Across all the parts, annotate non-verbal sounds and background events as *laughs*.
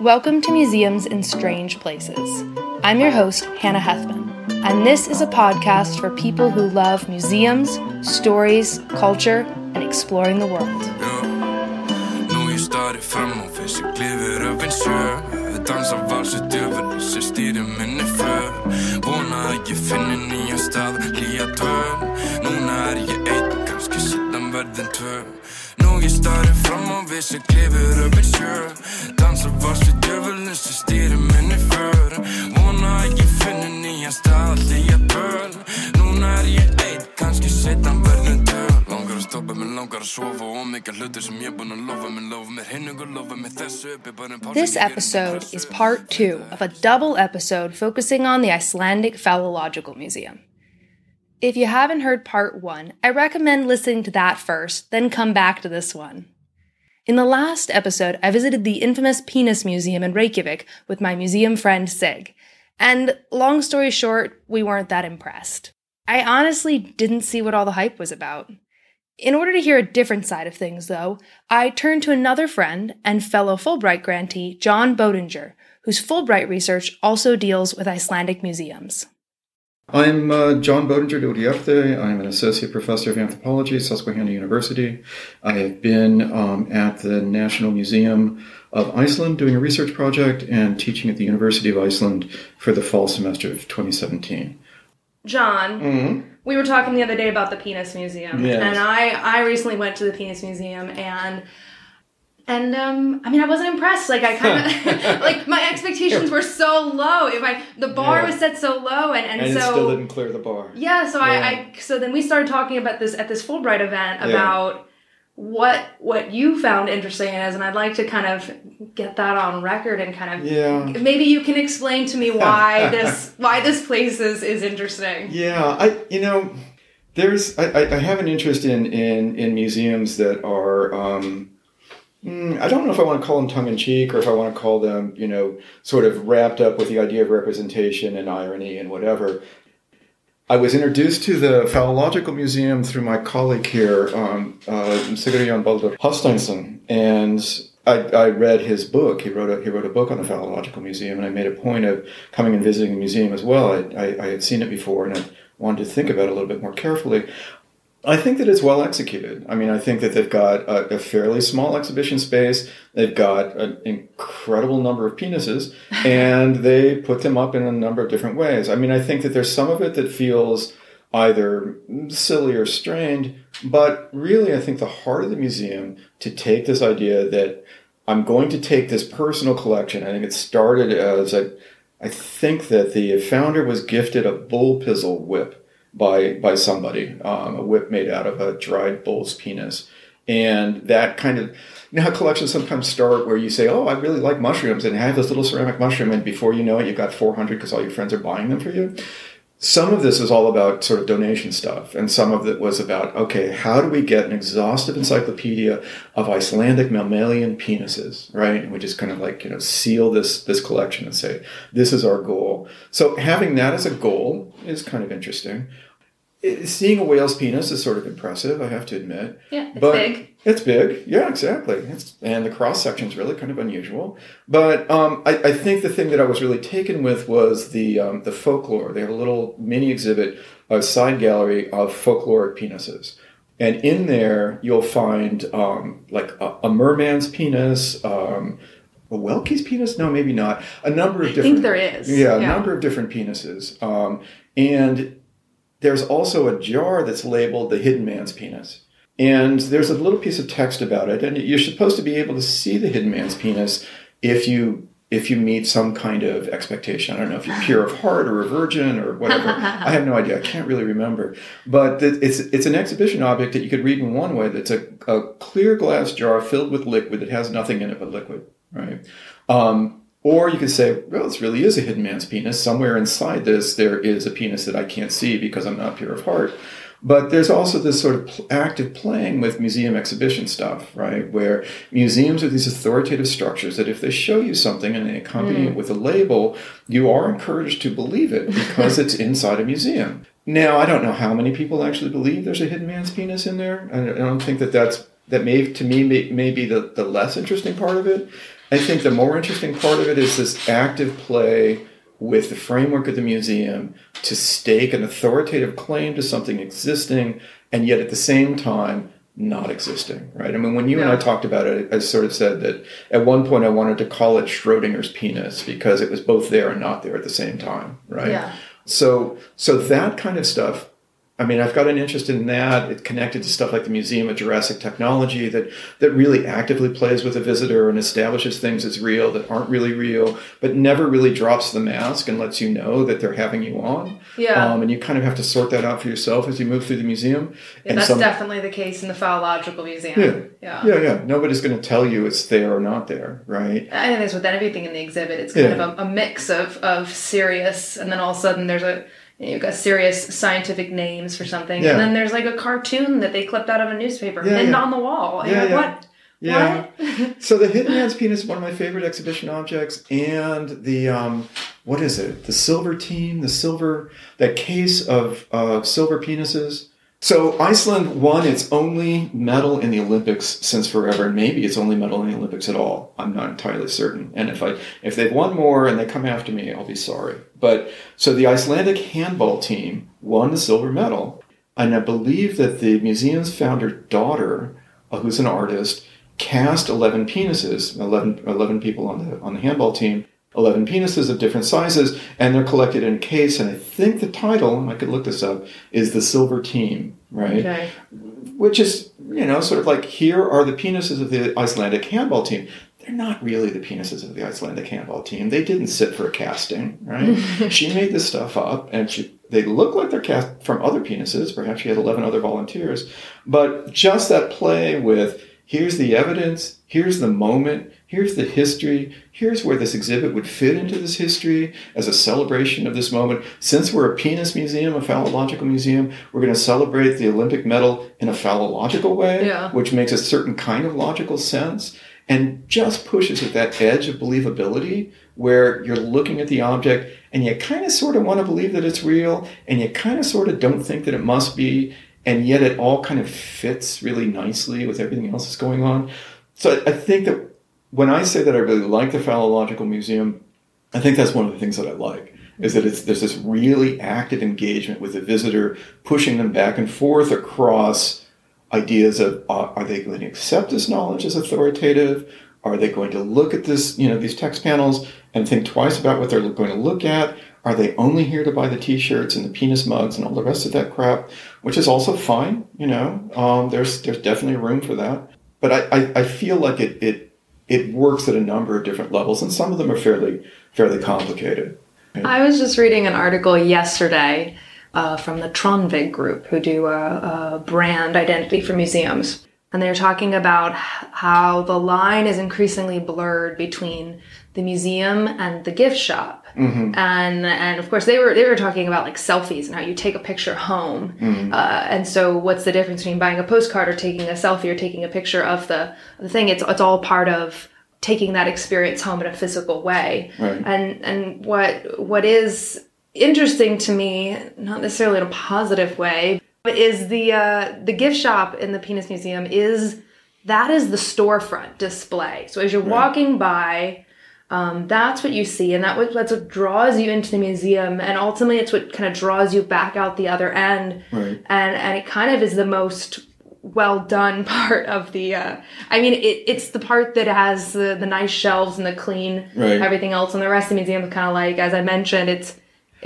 Welcome to Museums in Strange Places. I'm your host, Hannah Hethmon, and this is a podcast for people who love museums, stories, culture, and exploring the world. Ég starri fram á við sem klifur upp en sjö Dansar vars við djöfulinn sem stýrir minni för Vona að ég finni nýja stað að hlýja böl Núna er ég eitt, kannski setan verðin töl Langar að stoppa mig, langar að sofa og mikið hlutir sem ég búin að lofa mig Lofa mér hinn ykkur, lofa mér þessu upp bara en This episode is part two of a double episode focusing on the Icelandic Phallological Museum. If you haven't heard part one, I recommend listening to that first, then come back to this one. In the last episode, I visited the infamous Penis Museum in Reykjavik with my museum friend Sig. And long story short, we weren't that impressed. I honestly didn't see what all the hype was about. In order to hear a different side of things, though, I turned to another friend and fellow Fulbright grantee, John Bodinger, whose Fulbright research also deals with Icelandic museums. I'm uh, John Bodinger de Uriarte. I'm an associate professor of anthropology at Susquehanna University. I have been um, at the National Museum of Iceland doing a research project and teaching at the University of Iceland for the fall semester of 2017. John, mm-hmm. we were talking the other day about the Penis Museum, yes. and I I recently went to the Penis Museum and and um, I mean, I wasn't impressed. Like I kind of *laughs* like my expectations were so low. If I the bar yeah. was set so low, and and, and so still didn't clear the bar. Yeah, so yeah. I, I so then we started talking about this at this Fulbright event about. Yeah. What what you found interesting is, and I'd like to kind of get that on record and kind of yeah. Maybe you can explain to me why *laughs* this why this place is is interesting. Yeah, I you know there's I, I have an interest in in in museums that are um, Mm, I don't know if I want to call them tongue in cheek or if I want to call them, you know, sort of wrapped up with the idea of representation and irony and whatever. I was introduced to the Phallological Museum through my colleague here, um, uh, Sigurjón Baldur Hafsteinsson, and I, I, read his book. He wrote a he wrote a book on the Phallological Museum, and I made a point of coming and visiting the museum as well. I, I, I had seen it before, and I wanted to think about it a little bit more carefully. I think that it's well executed. I mean, I think that they've got a, a, fairly small exhibition space. They've got an incredible number of penises, *laughs* and they put them up in a number of different ways. I mean, I think that there's some of it that feels either silly or strained, but really, I think the heart of the museum to take this idea that I'm going to take this personal collection. I think it started as a, I think that the founder was gifted a bull pizzle whip by by somebody, um, a whip made out of a dried bull's penis, and that kind of you know how collections sometimes start where you say, "Oh, I really like mushrooms," and have this little ceramic mushroom, and before you know it, you've got 400 because all your friends are buying them for you. Some of this is all about sort of donation stuff, and some of it was about okay, how do we get an exhaustive encyclopedia of Icelandic mammalian penises, right? And we just kind of like you know seal this this collection and say this is our goal. So having that as a goal is kind of interesting seeing a whale's penis is sort of impressive, I have to admit. Yeah, it's but big. It's big. Yeah, exactly. It's, and the cross section is really kind of unusual. But um, I, I, think the thing that I was really taken with was the um, the folklore. They have a little mini exhibit, a side gallery of folkloric penises. And in there, you'll find um, like a, a, merman's penis, um, a Welke's penis? No, maybe not. A number of different. I think there is. Yeah, a yeah. number of different penises. Um, and there's also a jar that's labeled the hidden man's penis. And there's a little piece of text about it, and you're supposed to be able to see the hidden man's penis if you if you meet some kind of expectation. I don't know if you're pure of heart or a virgin or whatever. *laughs* I have no idea. I can't really remember. But it's it's an exhibition object that you could read in one way. That's a, a clear glass jar filled with liquid that has nothing in it but liquid, right? Um, or you could say, well, this really is a hidden man's penis. Somewhere inside this, there is a penis that I can't see because I'm not pure of heart. But there's also this sort of active playing with museum exhibition stuff, right? Where museums are these authoritative structures that if they show you something and they accompany mm. it with a label, you are encouraged to believe it because *laughs* it's inside a museum. Now, I don't know how many people actually believe there's a hidden man's penis in there. I don't think that that's that may to me may, may be the, the less interesting part of it I think the more interesting part of it is this active play with the framework of the museum to stake an authoritative claim to something existing and yet at the same time not existing, right? I mean, when you and I talked about it, I sort of said that at one point I wanted to call it Schrodinger's penis because it was both there and not there at the same time, right? Yeah. So, so that kind of stuff. I mean, I've got an interest in that. It's connected to stuff like the Museum of Jurassic Technology that that really actively plays with a visitor and establishes things as real that aren't really real, but never really drops the mask and lets you know that they're having you on. Yeah. Um, and you kind of have to sort that out for yourself as you move through the museum. Yeah, and that's some- definitely the case in the Phallological Museum. Yeah. Yeah. yeah, yeah. Nobody's going to tell you it's there or not there, right? I think that's with everything in the exhibit. It's kind Yeah. of a, a mix of, of serious, and then all of a sudden there's a you've got serious scientific names for something, Yeah. and then there's like a cartoon that they clipped out of a newspaper Yeah, pinned yeah. on the wall. And Yeah, like, what? Yeah. What? *laughs* so the Hidden Man's Penis is one of my favorite exhibition objects, and the um, what is it? The silver team, the silver that case of uh, silver penises. So Iceland won its only medal in the Olympics since forever, and maybe its only medal in the Olympics at all. I'm not entirely certain. And if I if they've won more and they come after me, I'll be sorry. But so the Icelandic handball team won the silver medal, and I believe that the museum's founder daughter, who's an artist, cast 11 penises, 11, 11 people on the on the handball team. 11 penises of different sizes, and they're collected in a case. And I think the title, I could look this up, is The Silver Team, right? Okay. which is you know sort of like here are the penises of the Icelandic handball team. They're not really the penises of the Icelandic handball team. They didn't sit for a casting, right? *laughs* she made this stuff up, and she they look like they're cast from other penises. Perhaps she had eleven other volunteers, but just that play with here's the evidence, here's the moment, here's the history, here's where this exhibit would fit into this history as a celebration of this moment. Since we're a penis museum, a phallological museum, we're going to celebrate the Olympic medal in a phallological way, Yeah. which makes a certain kind of logical sense and just pushes at that edge of believability where you're looking at the object and you kind of sort of want to believe that it's real and you kind of sort of don't think that it must be and yet it all kind of fits really nicely with everything else that's going on. So I think that when I say that I really like the Phallological Museum, I think that's one of the things that I like is that it's there's this really active engagement with the visitor, pushing them back and forth across ideas of uh, are they going to accept this knowledge as authoritative? Are they going to look at this, you know, these text panels and think twice about what they're going to look at? Are they only here to buy the T-shirts and the penis mugs and all the rest of that crap, which is also fine, you know. Um, there's there's definitely room for that, but I, I, I feel like it it it works at a number of different levels, and some of them are fairly fairly complicated. I was just reading an article yesterday uh, from the Tronvig Group, who do a, a brand identity for museums. And they're talking about how the line is increasingly blurred between the museum and the gift shop. And and of course they were they were talking about like selfies and how you take a picture home. Uh, and so what's the difference between buying a postcard or taking a selfie or taking a picture of the the thing? It's it's all part of taking that experience home in a physical way. Right. And and what what is interesting to me, not necessarily in a positive way, but is the uh, the gift shop in the Penis Museum is that is the storefront display. So as you're walking by, um, that's what you see, and that what that's what draws you into the museum, and ultimately it's what kind of draws you back out the other end. Right. And and it kind of is the most well done *laughs* part of the uh i mean it, it's the part that has the, the nice shelves and the clean Right. everything else and the rest of the museum is kind of like as i mentioned it's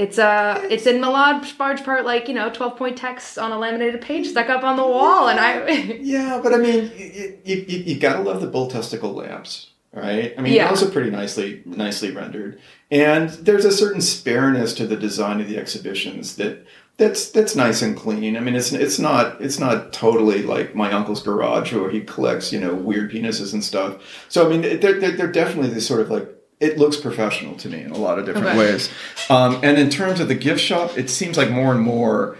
it's uh it's in large large part like you know 12 point text on a laminated page stuck up on the wall and i *laughs* Yeah, but I mean, you, you, you, you gotta love the bull testicle lamps, right? I mean, Yeah. those are pretty nicely nicely rendered, and there's a certain spareness to the design of the exhibitions that that's that's nice and clean. I mean, it's it's not it's not totally like my uncle's garage where he collects you know weird penises and stuff. So I mean, they're they're, they're definitely this sort of like. It looks professional to me in a lot of different Okay. ways. Um, and in terms of the gift shop, it seems like more and more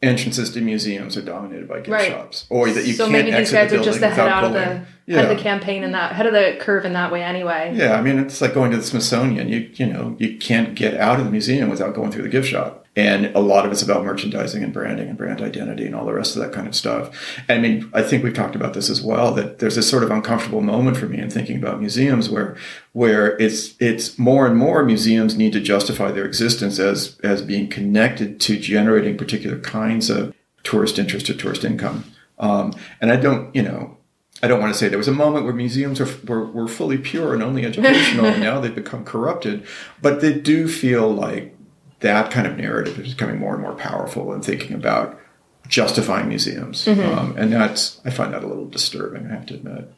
entrances to museums are dominated by gift Right. shops, or that you so can't maybe these exit guys the are just building ahead out of the pulling. head of the campaign in that head of the curve in that way anyway Yeah, I mean it's like going to the Smithsonian. You you know you can't get out of the museum without going through the gift shop. And a lot of it's about merchandising and branding and brand identity and all the rest of that kind of stuff. I mean, I think we've talked about this as well. That there's this sort of uncomfortable moment for me in thinking about museums where where it's it's more and more museums need to justify their existence as as being connected to generating particular kinds of tourist interest or tourist income. Um, and I don't, you know, I don't want to say there was a moment where museums are, were, were fully pure and only educational, *laughs* and now they've become corrupted. But they do feel like that kind of narrative is becoming more and more powerful in thinking about justifying museums. Mm-hmm. Um, and that's, I find that a little disturbing, I have to admit.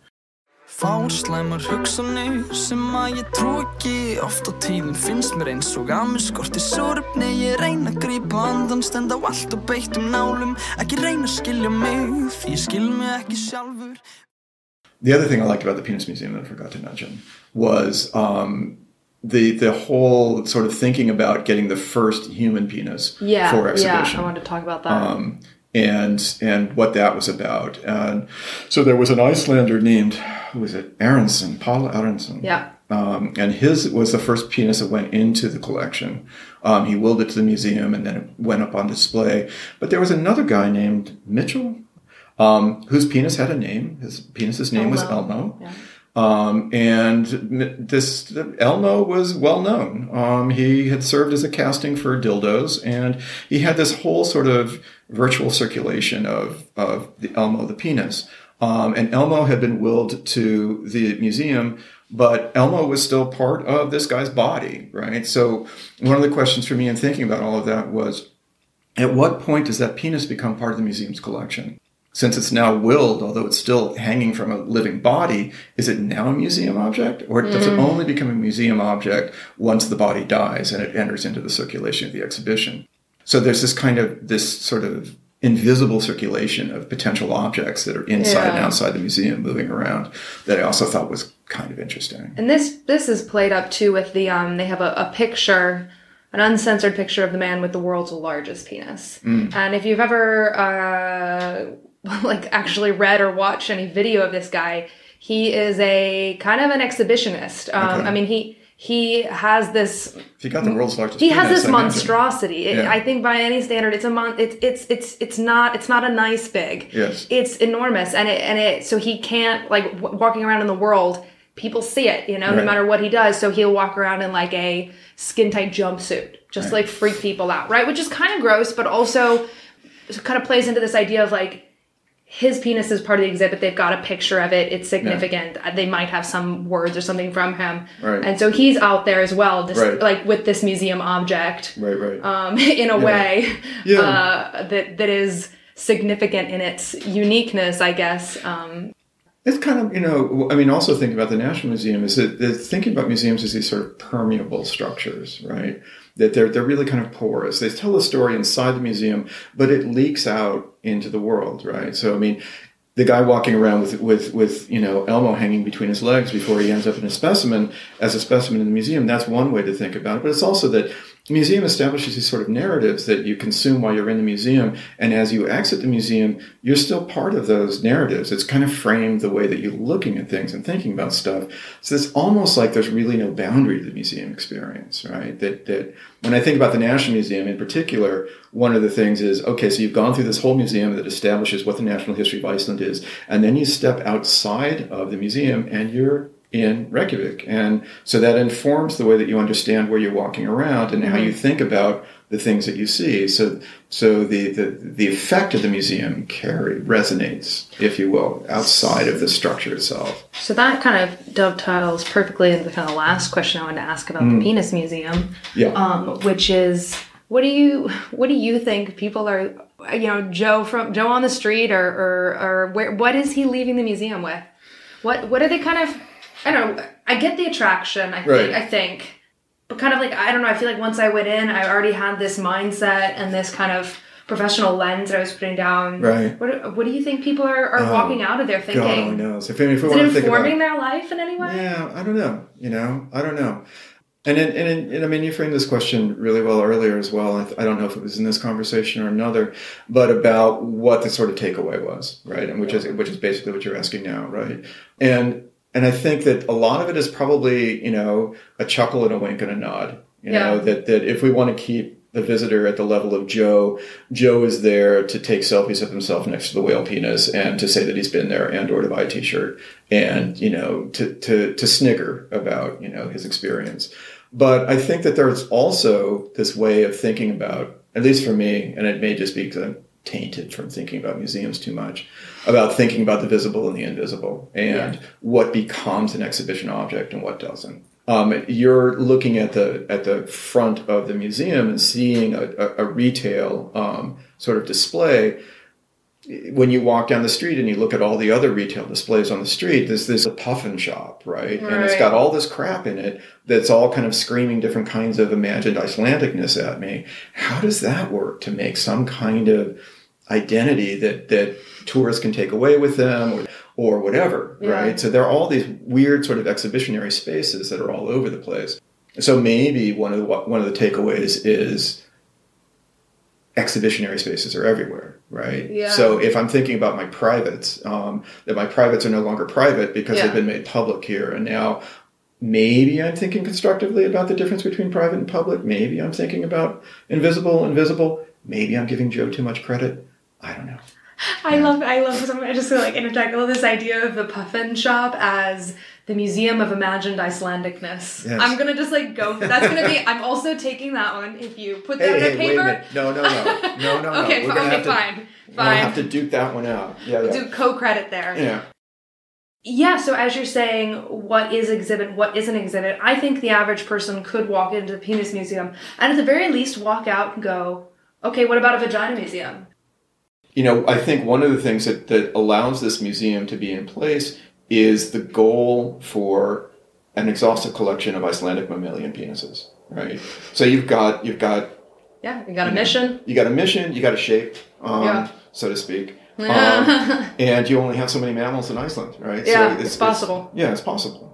Fárslæmar hugsanir sem að ég trú ekki Oft á tíðum finnst mér eins og að mér skorti sorfni Ég reyna að grípa andan, stend á allt og beittum nálum Ekki reyna að skilja mig, því ég skil mig ekki sjálfur The other thing I liked about the Penis Museum that I forgot to mention was um, the the whole sort of thinking about getting the first human penis Yeah, for yeah. exhibition. I wanted to talk about that. um, and and what that was about. And so there was an Icelander named who was it? Arason, Paul Arason. yeah. Um, and his was the first penis that went into the collection. Um, he willed it to the museum, and then it went up on display. But there was another guy named Mitchell, um, whose penis had a name. His penis's name was Elmo. Elmo. Yeah. Um, and this Elmo was well known. Um, he had served as a casting for dildos, and he had this whole sort of virtual circulation of of the Elmo the penis. Um, and Elmo had been willed to the museum, but Elmo was still part of this guy's body, right? So one of the questions for me in thinking about all of that was, at what point does that penis become part of the museum's collection? Since it's now willed, although it's still hanging from a living body, is it now a museum object? Or does it only become a museum object once the body dies and it enters into the circulation of the exhibition? So there's this kind of, this sort of invisible circulation of potential objects that are inside and outside the museum moving around that I also thought was kind of interesting. And this this is played up too with the um they have a, a picture, an uncensored picture of the man with the world's largest penis. Mm. And if you've ever uh *laughs* like actually read or watched any video of this guy, he is a kind of an exhibitionist. Um Okay. I mean he he has this If you got the world's largest he penis, has this I monstrosity. It, Yeah. I think by any standard, it's a mon. It's it's it's it's not it's not a nice big. Yes. It's enormous, and it and it so he can't like w- walking around in the world. People see it, you know, no matter what he does. So he'll walk around in like a skin tight jumpsuit, just Right. like freak people out, right? Which is kind of gross, but also kind of plays into this idea of like his penis is part of the exhibit. They've got a picture of it. It's significant. They might have some words or something from him. Right. And so he's out there as well, just Right. like with this museum object Right, right. um, *laughs* in a way Yeah. uh, that that is significant in its uniqueness, I guess. Um, It's kind of, you know, I mean, also thinking about the National Museum is that that thinking about museums as these sort of permeable structures, right? That they're, they're really kind of porous. They tell a story inside the museum, but it leaks out into the world, right? So, I mean, the guy walking around with, with, with, you know, Elmo hanging between his legs before he ends up in a specimen as a specimen in the museum, that's one way to think about it. But it's also that the museum establishes these sort of narratives that you consume while you're in the museum. And as you exit the museum, you're still part of those narratives. It's kind of framed the way that you're looking at things and thinking about stuff. So it's almost like there's really no boundary to the museum experience, right? That, that when I think about the National Museum in particular, one of the things is, okay, so you've gone through this whole museum that establishes what the national history of Iceland is. And then you step outside of the museum and you're in Reykjavik. And so that informs the way that you understand where you're walking around and how you think about the things that you see. So, so the, the, the effect of the museum carry resonates, if you will, outside of the structure itself. so that kind of dovetails perfectly into the kind of last question I wanted to ask about Mm. the penis museum, Yeah. um, which is what do you what do you think people are you know Joe from Joe on the street or or, or where what is he leaving the museum with? What what are they kind of I don't know. I get the attraction. I think. Right. I think, but kind of like I don't know. I feel like once I went in, I already had this mindset and this kind of professional lens that I was putting down. Right. What What do you think people are, are Oh, walking out of there God only thinking? knows. If, I mean, if Is it think about informing their life in any way? Yeah, I don't know. You know, I don't know. And and, and, and I mean, you framed this question really well earlier as well. I, I don't know if it was in this conversation or another, but about what the sort of takeaway was, right? And which is which is basically what you're asking now, right? And and I think that a lot of it is probably you know a chuckle and a wink and a nod. You know that that if we want to keep the visitor at the level of Joe. Joe is there to take selfies of himself next to the whale penis and to say that he's been there and or to buy a t-shirt and, you know, to, to, to snigger about, you know, his experience. But I think that there's also this way of thinking about, at least for me, and it may just be because I'm tainted from thinking about museums too much, about thinking about the visible and the invisible and yeah. what becomes an exhibition object and what doesn't um, you're looking at the at the front of the museum and seeing a, a, a retail um, sort of display. When you walk down the street and you look at all the other retail displays on the street, there's this a puffin shop, right? right? And it's got all this crap in it that's all kind of screaming different kinds of imagined Icelandicness at me. How does that work to make some kind of identity that that tourists can take away with them? Or, or whatever, yeah. right? So there are all these weird sort of exhibitionary spaces that are all over the place. So maybe one of the one of the takeaways is exhibitionary spaces are everywhere, right? Yeah. So if I'm thinking about my privates, um, that my privates are no longer private because yeah. they've been made public here, and now maybe I'm thinking constructively about the difference between private and public. Maybe I'm thinking about invisible, invisible. Maybe I'm giving Joe too much credit. I don't know. I love, I love, I just feel like interject. I love this idea of the puffin shop as the Museum of Imagined Icelandicness. Yes. I'm gonna just like go. That's gonna be. I'm also taking that one. If you put that hey, in hey, paper. No, no, no, no, *laughs* no, okay, no. We're okay, to, fine, fine. We'll have to duke that one out. Yeah, yeah. Do co-credit there. Yeah. Yeah, so as you're saying, what is exhibit, what isn't exhibit, I think the average person could walk into the penis museum and at the very least walk out and go, okay, what about a vagina museum? you know, I think one of the things that, that allows this museum to be in place is the goal for an exhaustive collection of Icelandic mammalian penises, right? So you've got you've got yeah, you got a you mission. Know, you got a mission. You got a shape, um, yeah. so to speak. *laughs* um, and you only have so many mammals in Iceland, right? Yeah, so it's, it's possible. It's, yeah, it's possible.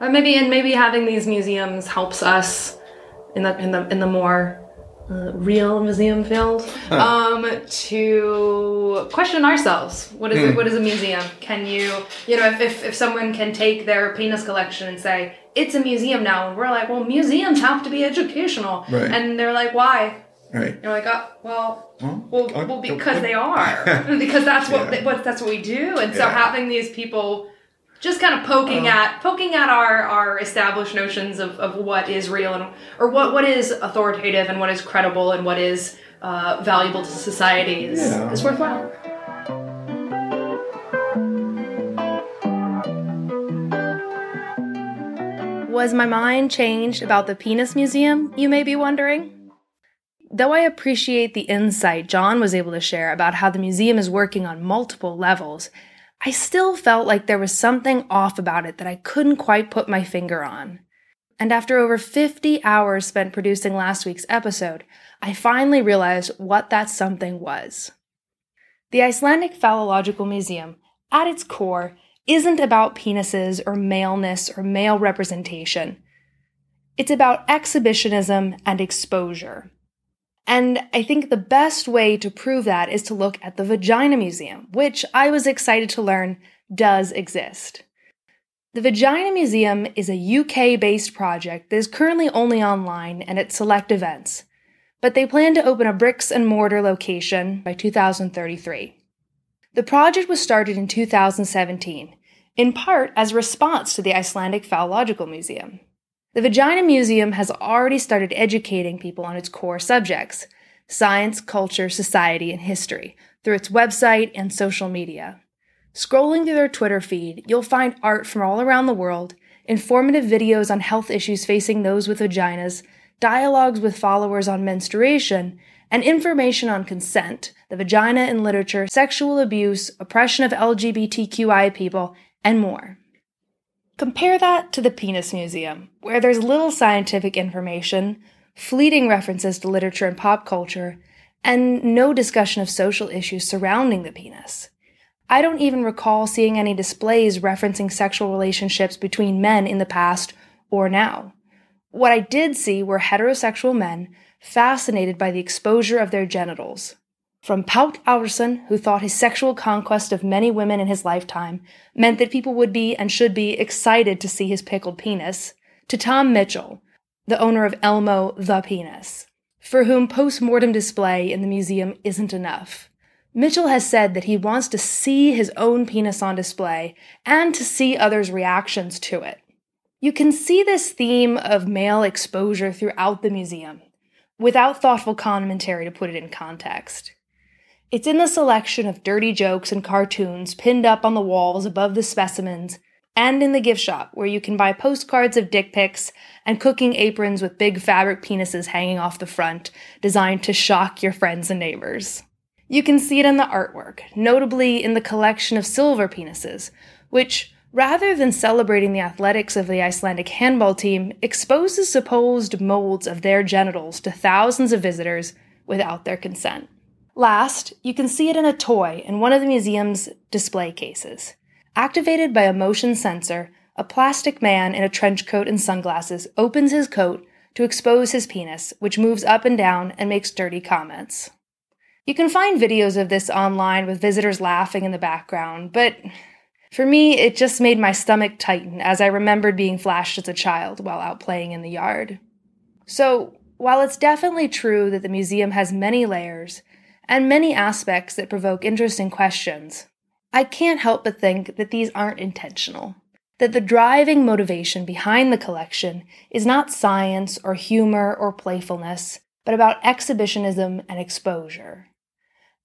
But maybe and maybe having these museums helps us in the in the in the more uh, real museum field um, to question ourselves. What is mm. it? Hmm. What is a museum? Can you, you know, if, if, if someone can take their penis collection and say it's a museum now, and we're like, well, museums have to be educational, right. and they're like, why? Right. You're like, oh, well, well, well, because they are, *laughs* *laughs* because that's what, yeah. what that's what we do, and so yeah. having these people just kind of poking uh, at poking at our our established notions of, of what is real and or what what is authoritative and what is credible and what is uh, valuable to society is, yeah. is worthwhile. Was my mind changed about the Penis Museum, you may be wondering? Though I appreciate the insight John was able to share about how the museum is working on multiple levels I still felt like there was something off about it that I couldn't quite put my finger on. And after over 50 hours spent producing last week's episode, I finally realized what that something was. The Icelandic Phallological Museum, at its core, isn't about penises or maleness or male representation. It's about exhibitionism and exposure. And I think the best way to prove that is to look at the Vagina Museum, which I was excited to learn does exist. The Vagina Museum is a UK based project that is currently only online and at select events, but they plan to open a bricks and mortar location by 2033. The project was started in 2017, in part as a response to the Icelandic Phallological Museum. The Vagina Museum has already started educating people on its core subjects science, culture, society, and history through its website and social media. Scrolling through their Twitter feed, you'll find art from all around the world, informative videos on health issues facing those with vaginas, dialogues with followers on menstruation, and information on consent, the vagina in literature, sexual abuse, oppression of LGBTQI people, and more. Compare that to the Penis Museum, where there's little scientific information, fleeting references to literature and pop culture, and no discussion of social issues surrounding the penis. I don't even recall seeing any displays referencing sexual relationships between men in the past or now. What I did see were heterosexual men fascinated by the exposure of their genitals, from Paul Arason, who thought his sexual conquest of many women in his lifetime meant that people would be and should be excited to see his pickled penis, to Tom Mitchell, the owner of Elmo the Penis. for whom post mortem display in the museum isn't enough. Mitchell has said that he wants to see his own penis on display and to see others' reactions to it. You can see this theme of male exposure throughout the museum, without thoughtful commentary to put it in context. It's in the selection of dirty jokes and cartoons pinned up on the walls above the specimens, and in the gift shop where you can buy postcards of dick pics and cooking aprons with big fabric penises hanging off the front, designed to shock your friends and neighbors. You can see it in the artwork, notably in the collection of silver penises, which, rather than celebrating the athletics of the Icelandic handball team, exposes supposed molds of their genitals to thousands of visitors without their consent. Last, you can see it in a toy in one of the museum's display cases. Activated by a motion sensor, a plastic man in a trench coat and sunglasses opens his coat to expose his penis, which moves up and down and makes dirty comments. You can find videos of this online with visitors laughing in the background, but for me, it just made my stomach tighten as I remembered being flashed as a child while out playing in the yard. So, while it's definitely true that the museum has many layers, and many aspects that provoke interesting questions. I can't help but think that these aren't intentional. That the driving motivation behind the collection is not science or humor or playfulness, but about exhibitionism and exposure.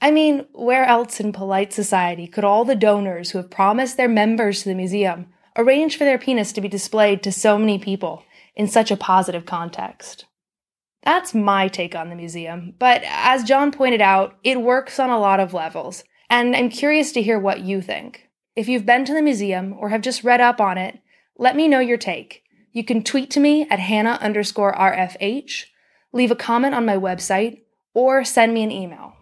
I mean, where else in polite society could all the donors who have promised their members to the museum arrange for their penis to be displayed to so many people in such a positive context? That's my take on the museum, but as John pointed out, it works on a lot of levels, and I'm curious to hear what you think. If you've been to the museum or have just read up on it, let me know your take. You can tweet to me at Hannah underscore RFH, leave a comment on my website, or send me an email.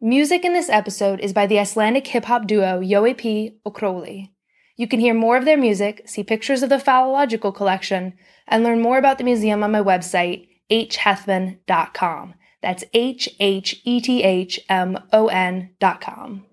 Music in this episode is by the Icelandic hip hop duo P. Crowley. You can hear more of their music, see pictures of the phallological collection, and learn more about the museum on my website, hhethmon.com. That's H H E T H M O N.com.